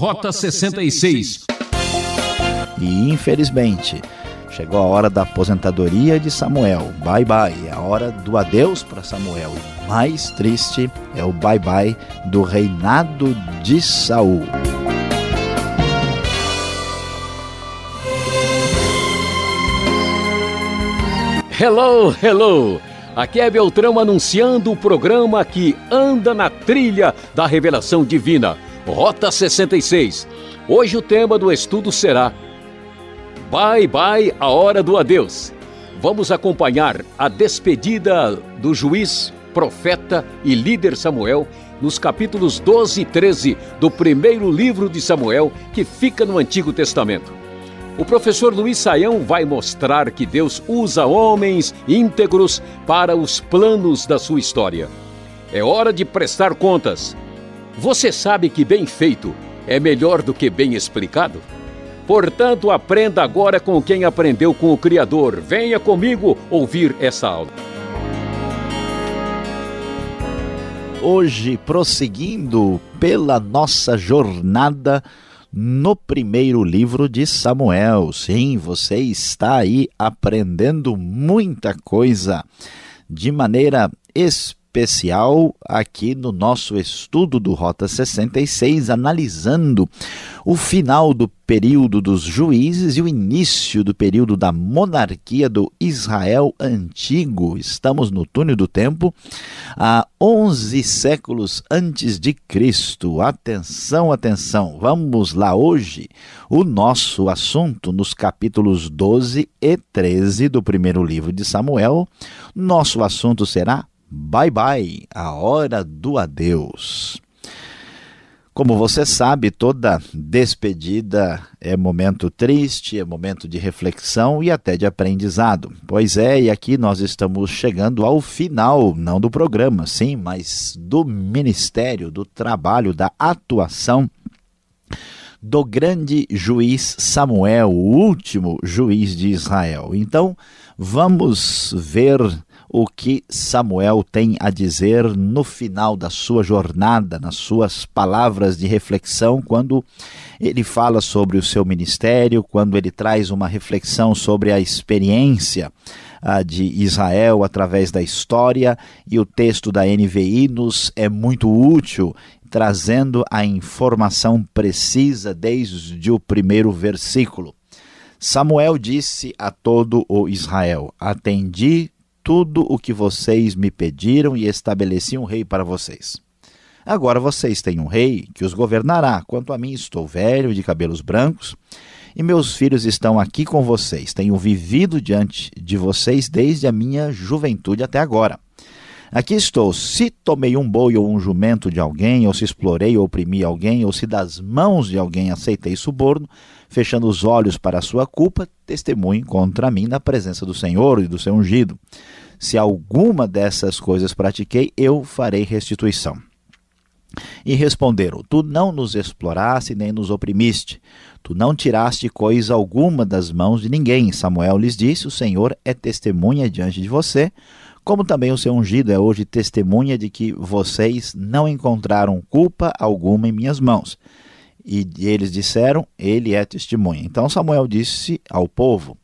Rota 66. E infelizmente, chegou a hora da aposentadoria de Samuel. Bye bye, é a hora do adeus para Samuel. E mais triste é o bye bye do reinado de Saul. Hello, hello! Aqui é Beltrão anunciando o programa que anda na trilha da revelação divina, Rota 66. Hoje o tema do estudo será Bye bye a hora do adeus. Vamos acompanhar a despedida do juiz, profeta e líder Samuel nos capítulos 12 e 13 do primeiro livro de Samuel, que fica no Antigo Testamento. O professor Luiz Saião vai mostrar que Deus usa homens íntegros para os planos da sua história. É hora de prestar contas. Você sabe que bem feito é melhor do que bem explicado? Portanto, aprenda agora com quem aprendeu com o Criador. Venha comigo ouvir essa aula. Hoje, prosseguindo pela nossa jornada no primeiro livro de Samuel. Sim, você está aí aprendendo muita coisa de maneira especial especial aqui no nosso estudo do Rota 66, analisando o final do período dos juízes e o início do período da monarquia do Israel antigo. Estamos no túnel do tempo, há 11 séculos antes de Cristo. Atenção, atenção. Vamos lá hoje. O nosso assunto nos capítulos 12 e 13 do primeiro livro de Samuel. Nosso assunto será Bye bye, a hora do adeus. Como você sabe, toda despedida é momento triste, é momento de reflexão e até de aprendizado. Pois é, e aqui nós estamos chegando ao final, não do programa, sim, mas do ministério, do trabalho, da atuação do grande juiz Samuel, o último juiz de Israel. Então, vamos ver o que Samuel tem a dizer no final da sua jornada, nas suas palavras de reflexão, quando ele fala sobre o seu ministério, quando ele traz uma reflexão sobre a experiência ah, de Israel através da história, e o texto da NVI nos é muito útil trazendo a informação precisa desde o primeiro versículo. Samuel disse a todo o Israel: Atendi tudo o que vocês me pediram e estabeleci um rei para vocês. Agora vocês têm um rei que os governará. Quanto a mim, estou velho, de cabelos brancos, e meus filhos estão aqui com vocês. Tenho vivido diante de vocês desde a minha juventude até agora. Aqui estou. Se tomei um boi ou um jumento de alguém, ou se explorei ou oprimi alguém, ou se das mãos de alguém aceitei suborno, fechando os olhos para a sua culpa, testemunhe contra mim na presença do Senhor e do seu ungido. Se alguma dessas coisas pratiquei, eu farei restituição. E responderam: Tu não nos exploraste nem nos oprimiste. Tu não tiraste coisa alguma das mãos de ninguém. Samuel lhes disse: O Senhor é testemunha diante de você, como também o seu ungido é hoje testemunha de que vocês não encontraram culpa alguma em minhas mãos. E eles disseram: Ele é testemunha. Então Samuel disse ao povo: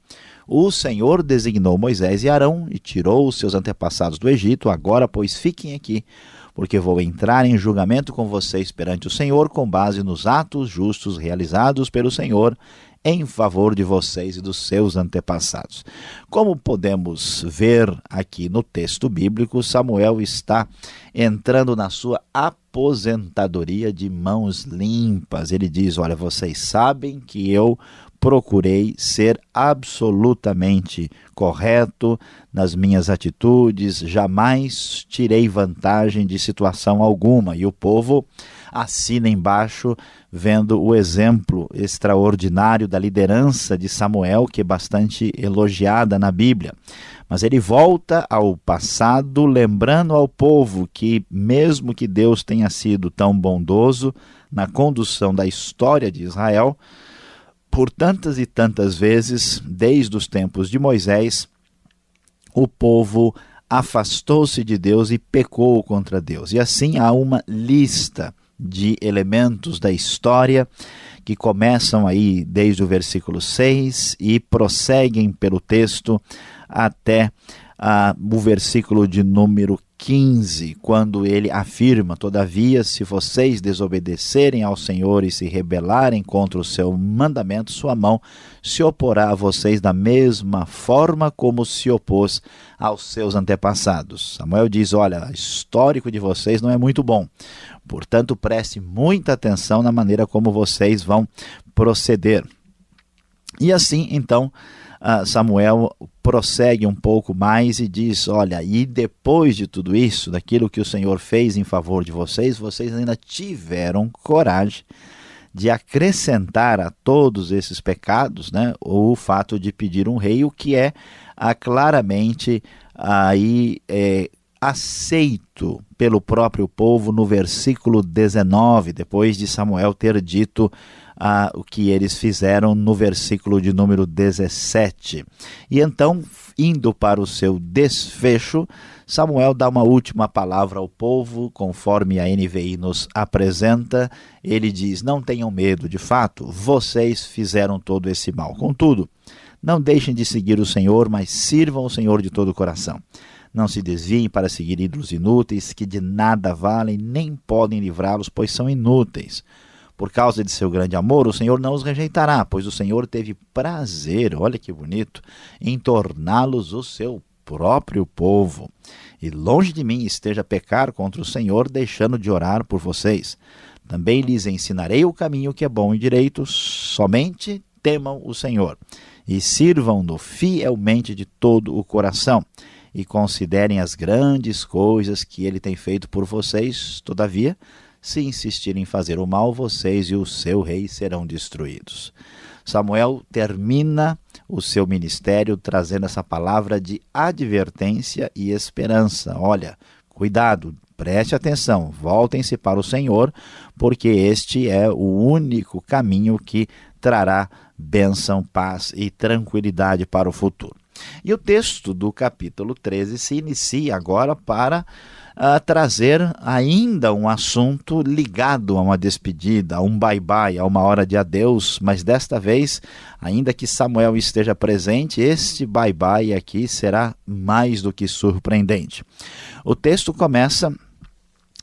o Senhor designou Moisés e Arão e tirou os seus antepassados do Egito. Agora, pois, fiquem aqui, porque vou entrar em julgamento com vocês perante o Senhor, com base nos atos justos realizados pelo Senhor em favor de vocês e dos seus antepassados. Como podemos ver aqui no texto bíblico, Samuel está entrando na sua aposentadoria de mãos limpas. Ele diz: Olha, vocês sabem que eu procurei ser absolutamente correto nas minhas atitudes, jamais tirei vantagem de situação alguma. E o povo assina embaixo, vendo o exemplo extraordinário da liderança de Samuel, que é bastante elogiada na Bíblia. Mas ele volta ao passado, lembrando ao povo que, mesmo que Deus tenha sido tão bondoso na condução da história de Israel, por tantas e tantas vezes, desde os tempos de Moisés, o povo afastou-se de Deus e pecou contra Deus. E assim há uma lista de elementos da história que começam aí desde o versículo 6 e prosseguem pelo texto até ah, o versículo de número 15, quando ele afirma: Todavia, se vocês desobedecerem ao Senhor e se rebelarem contra o seu mandamento, sua mão se oporá a vocês da mesma forma como se opôs aos seus antepassados. Samuel diz: Olha, o histórico de vocês não é muito bom, portanto, preste muita atenção na maneira como vocês vão proceder. E assim, então, Samuel prossegue um pouco mais e diz: Olha, e depois de tudo isso, daquilo que o Senhor fez em favor de vocês, vocês ainda tiveram coragem de acrescentar a todos esses pecados né, o fato de pedir um rei, o que é ah, claramente aí é, aceito pelo próprio povo no versículo 19, depois de Samuel ter dito ah, o que eles fizeram no versículo de número 17. E então, indo para o seu desfecho, Samuel dá uma última palavra ao povo, conforme a NVI nos apresenta. Ele diz: Não tenham medo, de fato, vocês fizeram todo esse mal. Contudo, não deixem de seguir o Senhor, mas sirvam o Senhor de todo o coração. Não se desviem para seguir ídolos inúteis que de nada valem, nem podem livrá-los, pois são inúteis. Por causa de seu grande amor, o Senhor não os rejeitará, pois o Senhor teve prazer, olha que bonito, em torná-los o seu próprio povo. E longe de mim esteja pecar contra o Senhor, deixando de orar por vocês. Também lhes ensinarei o caminho que é bom e direito, somente temam o Senhor e sirvam-no fielmente de todo o coração e considerem as grandes coisas que ele tem feito por vocês. Todavia, se insistirem em fazer o mal, vocês e o seu rei serão destruídos. Samuel termina o seu ministério trazendo essa palavra de advertência e esperança. Olha, cuidado, preste atenção, voltem-se para o Senhor, porque este é o único caminho que trará bênção, paz e tranquilidade para o futuro. E o texto do capítulo 13 se inicia agora para uh, trazer ainda um assunto ligado a uma despedida, a um bye-bye, a uma hora de adeus, mas desta vez, ainda que Samuel esteja presente, este bye-bye aqui será mais do que surpreendente. O texto começa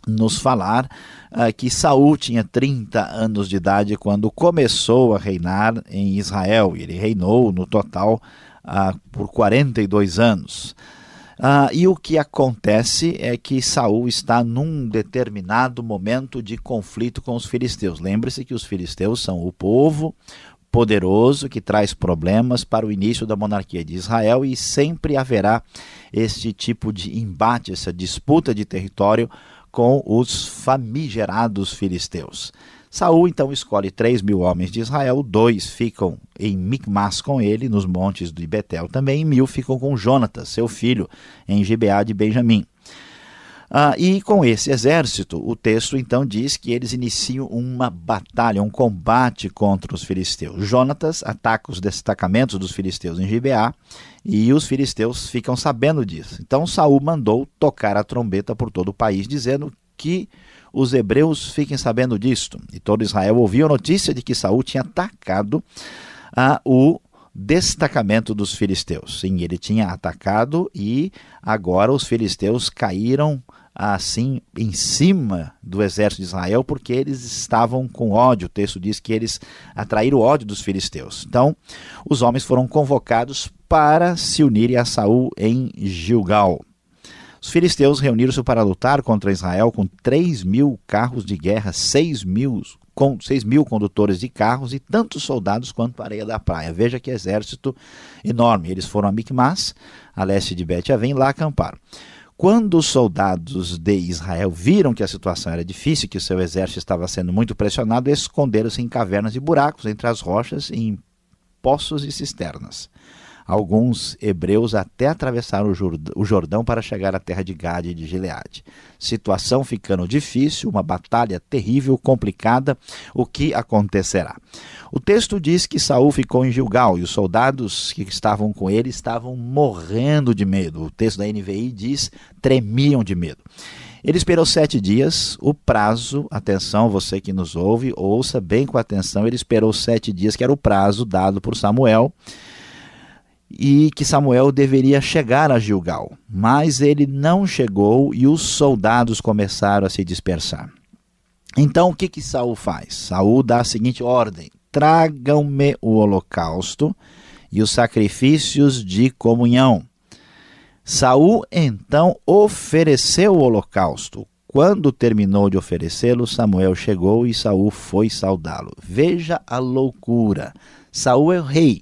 nos falar uh, que Saul tinha 30 anos de idade quando começou a reinar em Israel. Ele reinou no total ah, por 42 anos. E o que acontece é que Saul está num determinado momento de conflito com os filisteus. Lembre-se que os filisteus são o povo poderoso que traz problemas para o início da monarquia de Israel e sempre haverá este tipo de embate, essa disputa de território com os famigerados filisteus. Saul então escolhe três mil homens de Israel, dois ficam em Micmas com ele, nos montes de Betel também, e mil ficam com Jonatas, seu filho, em Gibeá de Benjamim. Ah, e com esse exército, o texto então diz que eles iniciam uma batalha, um combate contra os filisteus. Jonatas ataca os destacamentos dos filisteus em Gibeá e os filisteus ficam sabendo disso. Então Saul mandou tocar a trombeta por todo o país, dizendo que os hebreus fiquem sabendo disto. E todo Israel ouviu a notícia de que Saul tinha atacado ah, o destacamento dos filisteus. Sim, ele tinha atacado e agora os filisteus caíram assim em cima do exército de Israel porque eles estavam com ódio. O texto diz que eles atraíram o ódio dos filisteus. Então, os homens foram convocados para se unirem a Saul em Gilgal. Os filisteus reuniram-se para lutar contra Israel com 3 mil carros de guerra, 6 mil, com 6 mil condutores de carros e tantos soldados quanto a areia da praia. Veja que exército enorme. Eles foram a Micmas, a leste de Bet-Avém, lá acamparam. Quando os soldados de Israel viram que a situação era difícil, que o seu exército estava sendo muito pressionado, esconderam-se em cavernas e buracos entre as rochas e em poços e cisternas. Alguns hebreus até atravessaram o Jordão para chegar à terra de Gade e de Gileade. Situação ficando difícil, uma batalha terrível, complicada. O que acontecerá? O texto diz que Saul ficou em Gilgal e os soldados que estavam com ele estavam morrendo de medo. O texto da NVI diz tremiam de medo. Ele esperou sete dias, o prazo, atenção, você que nos ouve, ouça bem com atenção, ele esperou sete dias, que era o prazo dado por Samuel, e que Samuel deveria chegar a Gilgal. Mas ele não chegou e os soldados começaram a se dispersar. Então o que que Saul faz? Saul dá a seguinte ordem: tragam-me o holocausto e os sacrifícios de comunhão. Saul então ofereceu o holocausto. Quando terminou de oferecê-lo, Samuel chegou e Saul foi saudá-lo. Veja a loucura. Saul é o rei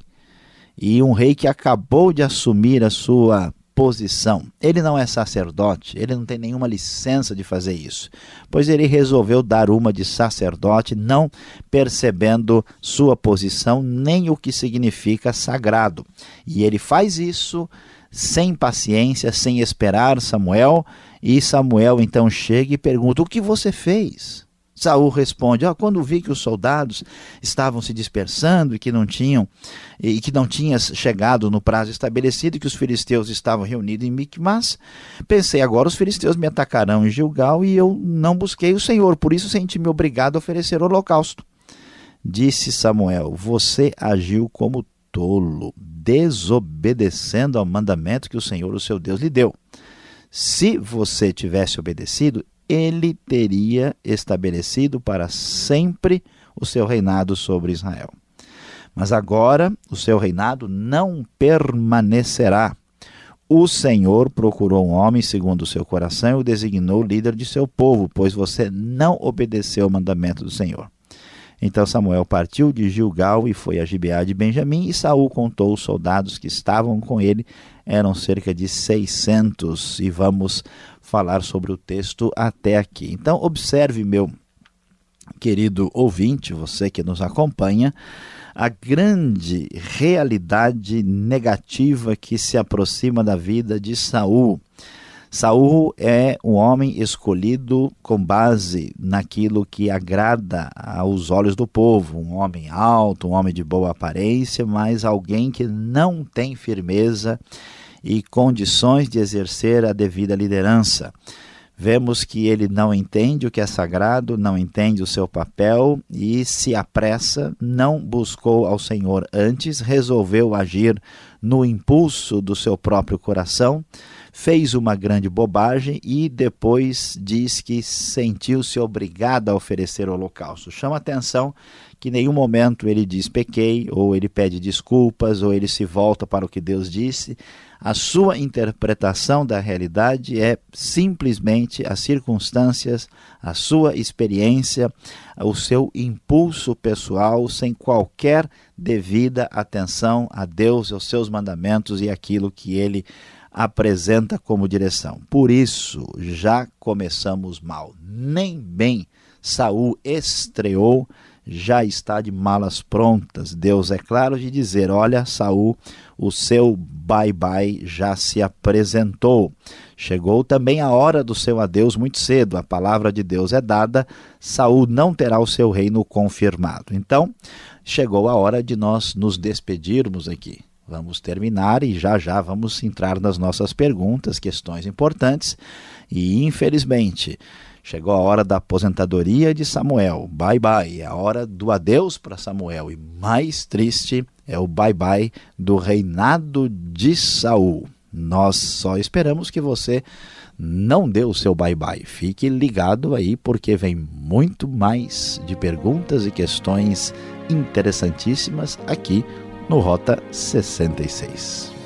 e um rei que acabou de assumir a sua posição. Ele não é sacerdote, ele não tem nenhuma licença de fazer isso, pois ele resolveu dar uma de sacerdote, não percebendo sua posição nem o que significa sagrado. E ele faz isso sem paciência, sem esperar Samuel, e Samuel então chega e pergunta: O que você fez? Saul responde: oh, quando vi que os soldados estavam se dispersando e que não tinham e que não tinha chegado no prazo estabelecido e que os filisteus estavam reunidos em Micmas, pensei agora os filisteus me atacarão em Gilgal e eu não busquei o Senhor, por isso senti-me obrigado a oferecer holocausto. Disse Samuel: Você agiu como tolo, desobedecendo ao mandamento que o Senhor, o seu Deus, lhe deu. Se você tivesse obedecido, ele teria estabelecido para sempre o seu reinado sobre Israel. Mas agora o seu reinado não permanecerá. O Senhor procurou um homem segundo o seu coração e o designou líder de seu povo, pois você não obedeceu o mandamento do Senhor. Então Samuel partiu de Gilgal e foi a Gibeá de Benjamim, e Saul contou os soldados que estavam com ele, eram cerca de 600, e vamos falar sobre o texto até aqui. Então, observe, meu querido ouvinte, você que nos acompanha, a grande realidade negativa que se aproxima da vida de Saul. Saul é um homem escolhido com base naquilo que agrada aos olhos do povo, um homem alto, um homem de boa aparência, mas alguém que não tem firmeza e condições de exercer a devida liderança. Vemos que ele não entende o que é sagrado, não entende o seu papel e se apressa, não buscou ao Senhor antes, resolveu agir no impulso do seu próprio coração, fez uma grande bobagem e depois diz que sentiu-se obrigado a oferecer o holocausto. Chama atenção que em nenhum momento ele diz pequei, ou ele pede desculpas, ou ele se volta para o que Deus disse. A sua interpretação da realidade é simplesmente as circunstâncias, a sua experiência, o seu impulso pessoal, sem qualquer devida atenção a Deus, aos seus mandamentos e aquilo que ele apresenta como direção. Por isso, já começamos mal. Nem bem Saul estreou já está de malas prontas. Deus é claro de dizer: olha, Saul, o seu bye-bye já se apresentou. Chegou também a hora do seu adeus muito cedo. A palavra de Deus é dada, Saul não terá o seu reino confirmado. Então, chegou a hora de nós nos despedirmos aqui. Vamos terminar e já já vamos entrar nas nossas perguntas, questões importantes. E infelizmente, Chegou a hora da aposentadoria de Samuel. Bye bye. É a hora do adeus para Samuel. E mais triste é o bye bye do reinado de Saul. Nós só esperamos que você não dê o seu bye bye. Fique ligado aí porque vem muito mais de perguntas e questões interessantíssimas aqui no Rota 66.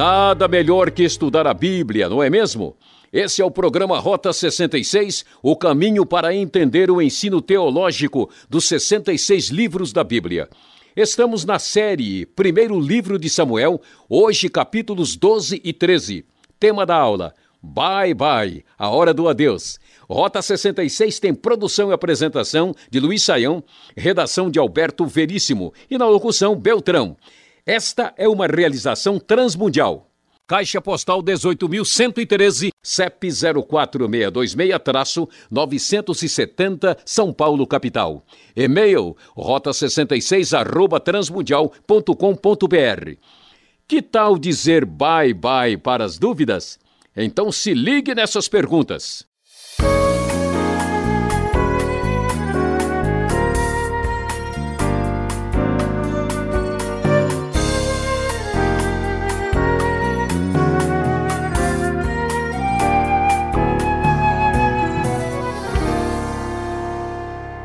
Nada melhor que estudar a Bíblia, não é mesmo? Esse é o programa Rota 66, o caminho para entender o ensino teológico dos 66 livros da Bíblia. Estamos na série Primeiro Livro de Samuel, hoje capítulos 12 e 13. Tema da aula: Bye Bye, a hora do adeus. Rota 66 tem produção e apresentação de Luiz Saião, redação de Alberto Veríssimo e na locução Beltrão. Esta é uma realização transmundial. Caixa Postal 18.113, CEP 04626-970, São Paulo, capital. E-mail rota66 arroba transmundial.com.br. Que tal dizer bye bye para as dúvidas? Então se ligue nessas perguntas.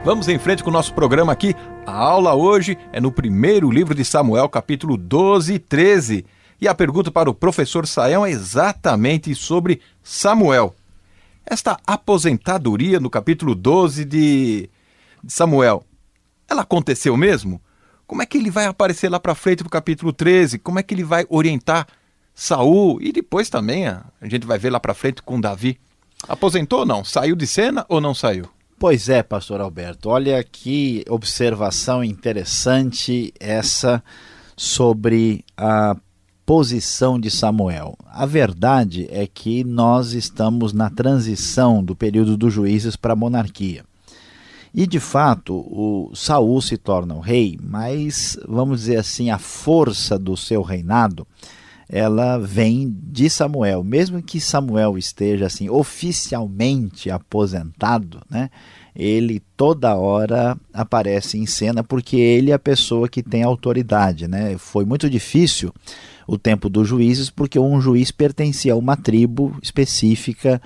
Vamos em frente com o nosso programa aqui. A aula hoje é no primeiro livro de Samuel, capítulo 12 e 13. E a pergunta para o professor Saião é exatamente sobre Samuel. Esta aposentadoria no capítulo 12 de Samuel, ela aconteceu mesmo? Como é que ele vai aparecer lá para frente no capítulo 13? Como é que ele vai orientar Saul e depois também a gente vai ver lá para frente com Davi? Aposentou ou não? Saiu de cena ou não saiu? Pois é, pastor Alberto. Olha que observação interessante essa sobre a posição de Samuel. A verdade é que nós estamos na transição do período dos juízes para a monarquia. E de fato, o Saul se torna o rei, mas vamos dizer assim, a força do seu reinado ela vem de Samuel. Mesmo que Samuel esteja assim oficialmente aposentado, né? Ele toda hora aparece em cena porque ele é a pessoa que tem autoridade, né? Foi muito difícil o tempo dos juízes porque um juiz pertencia a uma tribo específica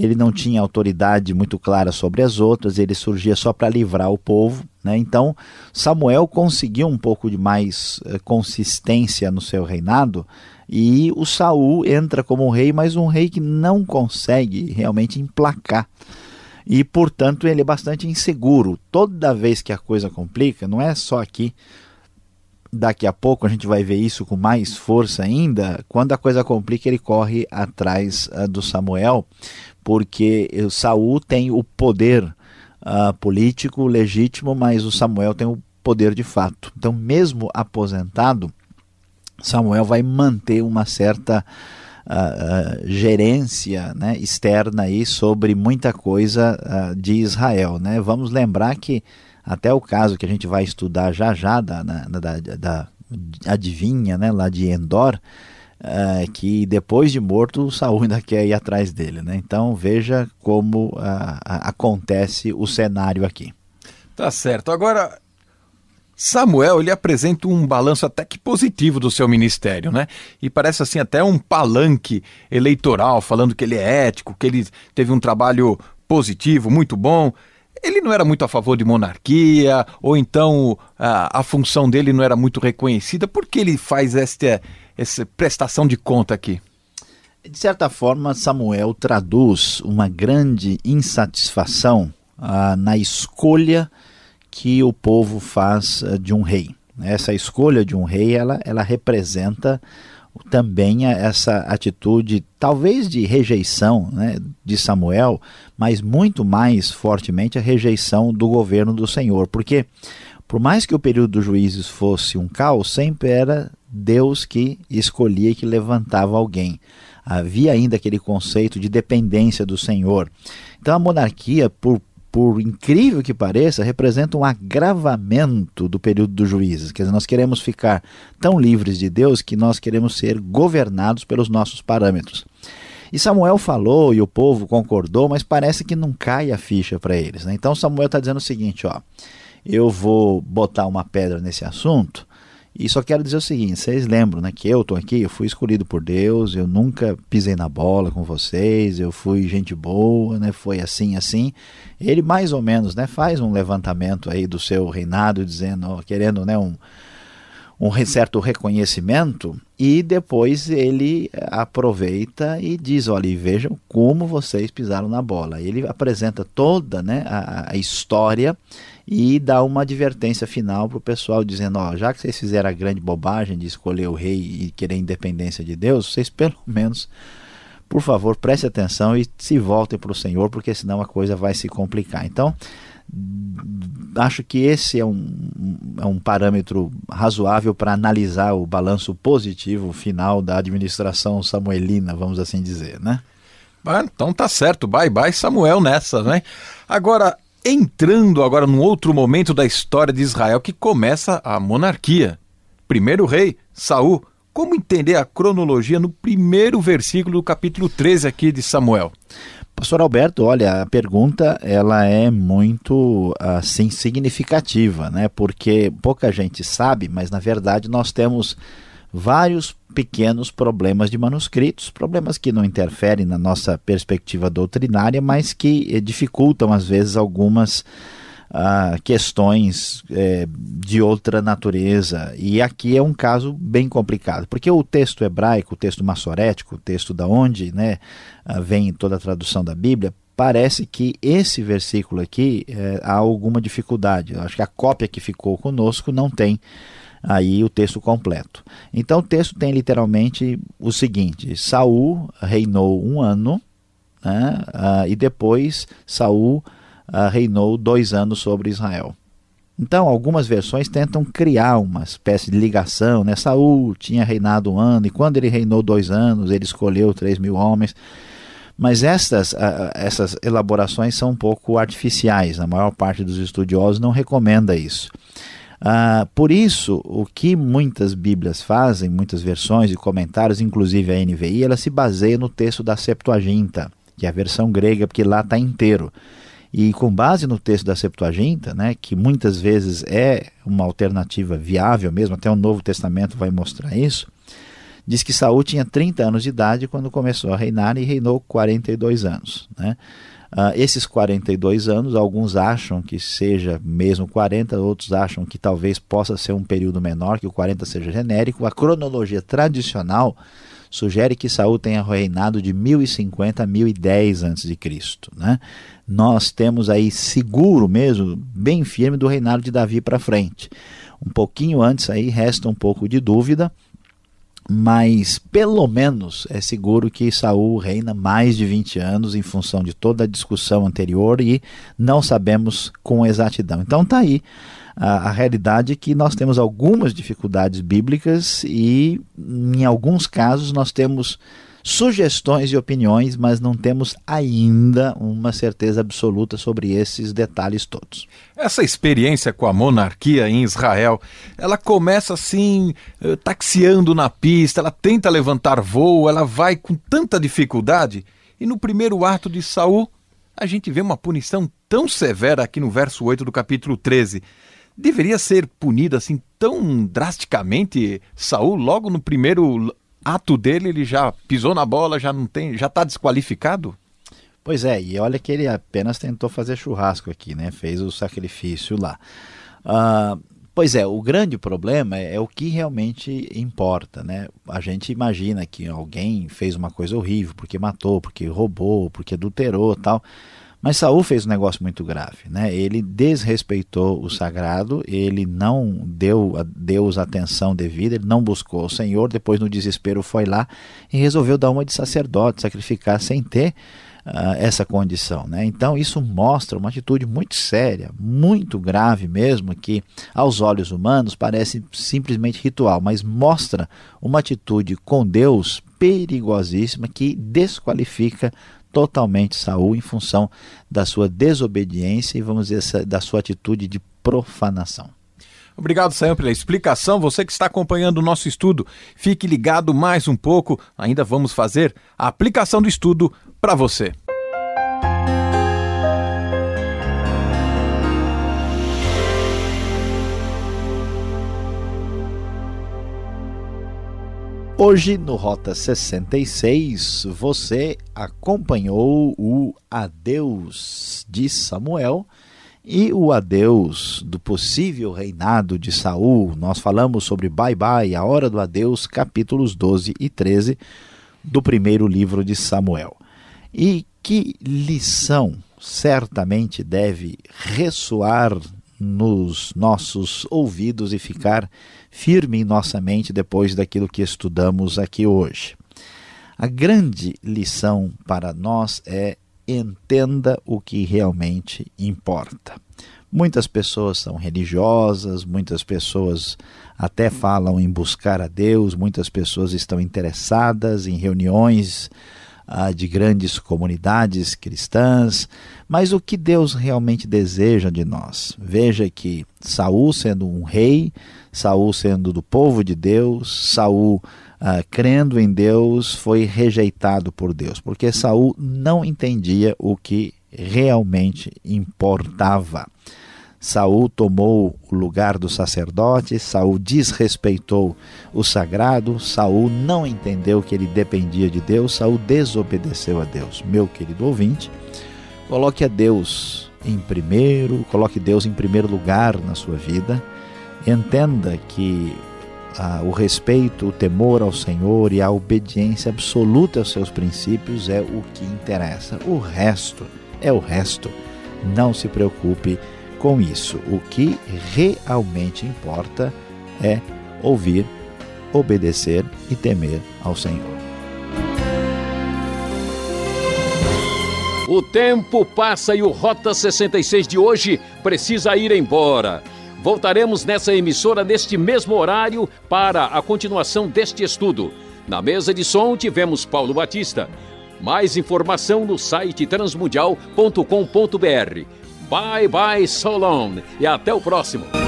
ele não tinha autoridade muito clara sobre as outras, ele surgia só para livrar o povo. Né? Então, Samuel conseguiu um pouco de mais eh, consistência no seu reinado e o Saul entra como rei, mas um rei que não consegue realmente emplacar. E, portanto, ele é bastante inseguro. Toda vez que a coisa complica, não é só aqui, daqui a pouco a gente vai ver isso com mais força ainda. Quando a coisa complica, ele corre atrás uh, do Samuel, porque o Saul tem o poder uh, político legítimo, mas o Samuel tem o poder de fato. Então, mesmo aposentado, Samuel vai manter uma certa uh, uh, gerência né, externa aí sobre muita coisa uh, de Israel. Né? Vamos lembrar que até o caso que a gente vai estudar já já da, da, da, da adivinha né, lá de Endor, que depois de morto Saul ainda quer ir atrás dele. Né? Então veja como acontece o cenário aqui. Tá certo. Agora Samuel ele apresenta um balanço até que positivo do seu ministério, né? E parece assim até um palanque eleitoral, falando que ele é ético, que ele teve um trabalho positivo, muito bom. Ele não era muito a favor de monarquia, ou então a, a função dele não era muito reconhecida. Por que ele faz esta, essa prestação de conta aqui? De certa forma, Samuel traduz uma grande insatisfação ah, na escolha que o povo faz eh, de um rei. Essa escolha de um rei, ela, ela representa também essa atitude, talvez de rejeição né, de Samuel, mas muito mais fortemente a rejeição do governo do Senhor. Porque, por mais que o período dos juízes fosse um caos, sempre era Deus que escolhia e que levantava alguém. Havia ainda aquele conceito de dependência do Senhor. Então a monarquia, por por incrível que pareça, representa um agravamento do período dos juízes. Quer dizer, nós queremos ficar tão livres de Deus que nós queremos ser governados pelos nossos parâmetros. E Samuel falou e o povo concordou, mas parece que não cai a ficha para eles. Né? Então Samuel está dizendo o seguinte: ó, eu vou botar uma pedra nesse assunto e só quero dizer o seguinte: vocês lembram né, que eu estou aqui, eu fui escolhido por Deus, eu nunca pisei na bola com vocês, eu fui gente boa, né, foi assim, assim. Ele mais ou menos né, faz um levantamento aí do seu reinado, dizendo, querendo né, um, um certo reconhecimento, e depois ele aproveita e diz: olha, vejam como vocês pisaram na bola. Ele apresenta toda né, a, a história e dá uma advertência final para o pessoal, dizendo: ó, já que vocês fizeram a grande bobagem de escolher o rei e querer independência de Deus, vocês pelo menos, por favor, preste atenção e se voltem para o Senhor, porque senão a coisa vai se complicar. Então, acho que esse é um, é um parâmetro razoável para analisar o balanço positivo final da administração samuelina, vamos assim dizer, né? Ah, então tá certo, bye bye Samuel nessa, né? Agora, entrando agora num outro momento da história de Israel que começa a monarquia. Primeiro rei, Saul. Como entender a cronologia no primeiro versículo do capítulo 13 aqui de Samuel? Pastor Alberto, olha, a pergunta ela é muito assim significativa, né? Porque pouca gente sabe, mas na verdade nós temos vários pequenos problemas de manuscritos, problemas que não interferem na nossa perspectiva doutrinária, mas que dificultam às vezes algumas uh, questões é, de outra natureza. E aqui é um caso bem complicado, porque o texto hebraico, o texto massorético, o texto da onde né, uh, vem toda a tradução da Bíblia, parece que esse versículo aqui é, há alguma dificuldade. Eu acho que a cópia que ficou conosco não tem aí o texto completo. Então o texto tem literalmente o seguinte: Saul reinou um ano, né, uh, e depois Saul uh, reinou dois anos sobre Israel. Então, algumas versões tentam criar uma espécie de ligação, né? Saul tinha reinado um ano, e quando ele reinou dois anos, ele escolheu três mil homens. Mas essas, uh, essas elaborações são um pouco artificiais, a maior parte dos estudiosos não recomenda isso. Uh, por isso, o que muitas Bíblias fazem, muitas versões e comentários, inclusive a NVI, ela se baseia no texto da Septuaginta, que é a versão grega, porque lá está inteiro. E com base no texto da Septuaginta, né, que muitas vezes é uma alternativa viável mesmo, até o Novo Testamento vai mostrar isso, diz que Saul tinha 30 anos de idade quando começou a reinar e reinou 42 anos. Né? Uh, esses 42 anos, alguns acham que seja mesmo 40, outros acham que talvez possa ser um período menor, que o 40 seja genérico. A cronologia tradicional sugere que Saul tenha reinado de 1050 a 1010 a.C. Né? Nós temos aí seguro mesmo, bem firme, do reinado de Davi para frente. Um pouquinho antes aí resta um pouco de dúvida, mas pelo menos é seguro que Saul reina mais de 20 anos em função de toda a discussão anterior e não sabemos com exatidão. Então tá aí a, a realidade é que nós temos algumas dificuldades bíblicas e, em alguns casos, nós temos sugestões e opiniões, mas não temos ainda uma certeza absoluta sobre esses detalhes todos. Essa experiência com a monarquia em Israel, ela começa assim, eh, taxiando na pista, ela tenta levantar voo, ela vai com tanta dificuldade, e no primeiro ato de Saul, a gente vê uma punição tão severa aqui no verso 8 do capítulo 13 deveria ser punido assim tão drasticamente? Saul, logo no primeiro ato dele, ele já pisou na bola, já não tem, já está desqualificado? Pois é, e olha que ele apenas tentou fazer churrasco aqui, né? Fez o sacrifício lá. Uh, pois é, o grande problema é, é, o que realmente importa, né? A gente imagina que alguém fez uma coisa horrível porque matou, porque roubou, porque adulterou, tal. Mas Saul fez um negócio muito grave, né? Ele desrespeitou o sagrado, ele não deu a Deus atenção devida, ele não buscou o Senhor, depois no desespero foi lá e resolveu dar uma de sacerdote, sacrificar sem ter uh, essa condição, né? Então isso mostra uma atitude muito séria, muito grave mesmo, que aos olhos humanos parece simplesmente ritual, mas mostra uma atitude com Deus perigosíssima que desqualifica totalmente Saul em função da sua desobediência e vamos dizer da sua atitude de profanação. Obrigado, Sam, pela explicação. Você que está acompanhando o nosso estudo, fique ligado mais um pouco. Ainda vamos fazer a aplicação do estudo para você. Hoje no Rota 66 você acompanhou o adeus de Samuel e o adeus do possível reinado de Saul. Nós falamos sobre Bye Bye, a hora do adeus, capítulos 12 e 13 do primeiro livro de Samuel. E que lição certamente deve ressoar nos nossos ouvidos e ficar firme em nossa mente depois daquilo que estudamos aqui hoje. A grande lição para nós é entenda o que realmente importa. Muitas pessoas são religiosas, muitas pessoas até falam em buscar a Deus, muitas pessoas estão interessadas em reuniões ah, de grandes comunidades cristãs, mas o que Deus realmente deseja de nós? Veja que Saul sendo um rei, Saul sendo do povo de Deus, Saul ah, crendo em Deus, foi rejeitado por Deus, porque Saul não entendia o que realmente importava. Saul tomou o lugar do sacerdote, Saul desrespeitou o sagrado, Saul não entendeu que ele dependia de Deus, Saul desobedeceu a Deus. Meu querido ouvinte, coloque a Deus em primeiro, coloque Deus em primeiro lugar na sua vida. Entenda que ah, o respeito, o temor ao Senhor e a obediência absoluta aos seus princípios é o que interessa. O resto é o resto. Não se preocupe com isso. O que realmente importa é ouvir, obedecer e temer ao Senhor. O tempo passa e o Rota 66 de hoje precisa ir embora. Voltaremos nessa emissora neste mesmo horário para a continuação deste estudo. Na mesa de som tivemos Paulo Batista. Mais informação no site transmundial.com.br. Bye bye, so long e até o próximo.